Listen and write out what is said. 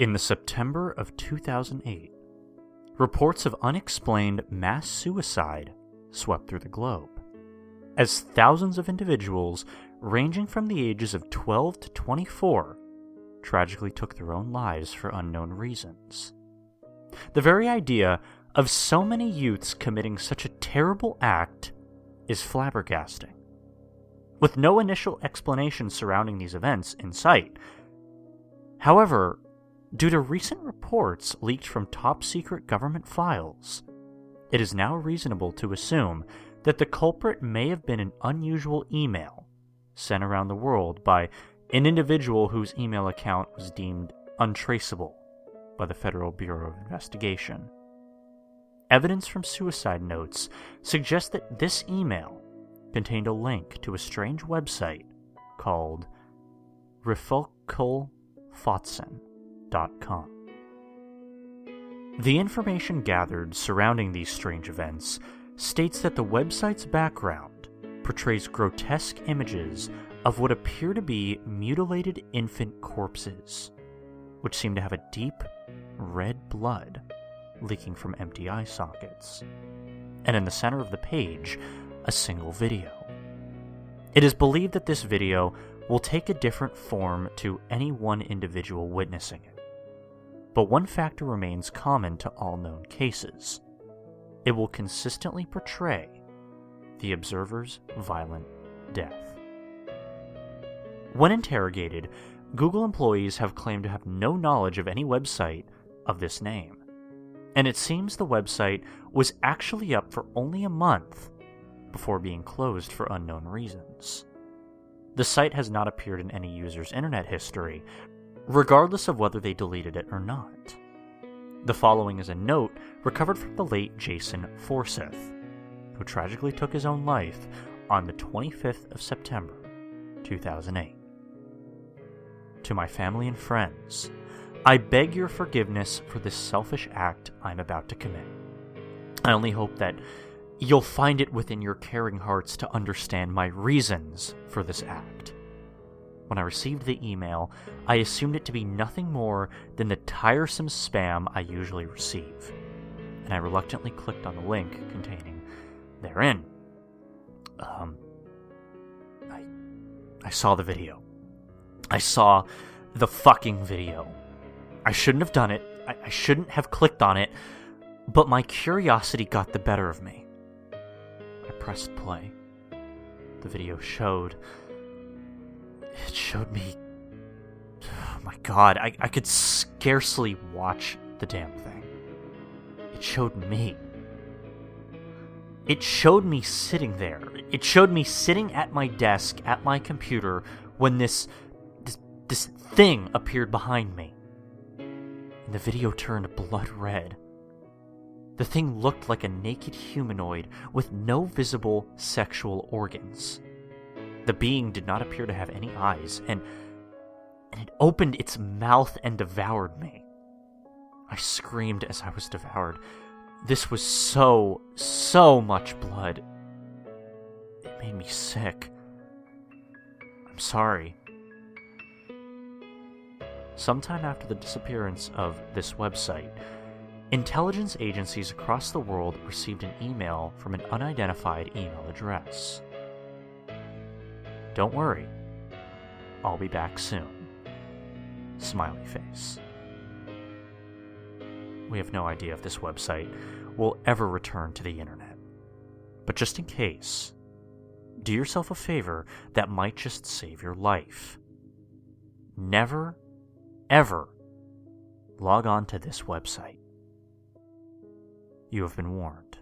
In the September of 2008, reports of unexplained mass suicide swept through the globe, as thousands of individuals ranging from the ages of 12 to 24 tragically took their own lives for unknown reasons. The very idea of so many youths committing such a terrible act is flabbergasting. With no initial explanation surrounding these events in sight. However, due to recent reports leaked from top secret government files, it is now reasonable to assume that the culprit may have been an unusual email sent around the world by an individual whose email account was deemed untraceable by the Federal Bureau of Investigation. Evidence from suicide notes suggests that this email contained a link to a strange website called The information gathered surrounding these strange events states that the website's background portrays grotesque images of what appear to be mutilated infant corpses, which seem to have a deep red blood leaking from empty eye sockets. And in the center of the page, a single video. It is believed that this video will take a different form to any one individual witnessing it. But one factor remains common to all known cases it will consistently portray the observer's violent death. When interrogated, Google employees have claimed to have no knowledge of any website of this name. And it seems the website was actually up for only a month before being closed for unknown reasons. The site has not appeared in any user's internet history, regardless of whether they deleted it or not. The following is a note recovered from the late Jason Forsyth, who tragically took his own life on the 25th of September, 2008. To my family and friends, I beg your forgiveness for this selfish act I'm about to commit. I only hope that you'll find it within your caring hearts to understand my reasons for this act. When I received the email, I assumed it to be nothing more than the tiresome spam I usually receive, and I reluctantly clicked on the link containing therein. Um, I, I saw the video. I saw the fucking video. I shouldn't have done it. I, I shouldn't have clicked on it, but my curiosity got the better of me. I pressed play. The video showed. It showed me. Oh my god, I, I could scarcely watch the damn thing. It showed me. It showed me sitting there. It showed me sitting at my desk at my computer when this this, this thing appeared behind me and the video turned blood red. The thing looked like a naked humanoid with no visible sexual organs. The being did not appear to have any eyes, and, and it opened its mouth and devoured me. I screamed as I was devoured. This was so, so much blood. It made me sick. I'm sorry. Sometime after the disappearance of this website, intelligence agencies across the world received an email from an unidentified email address. Don't worry, I'll be back soon. Smiley face. We have no idea if this website will ever return to the internet. But just in case, do yourself a favor that might just save your life. Never ever log on to this website. You have been warned.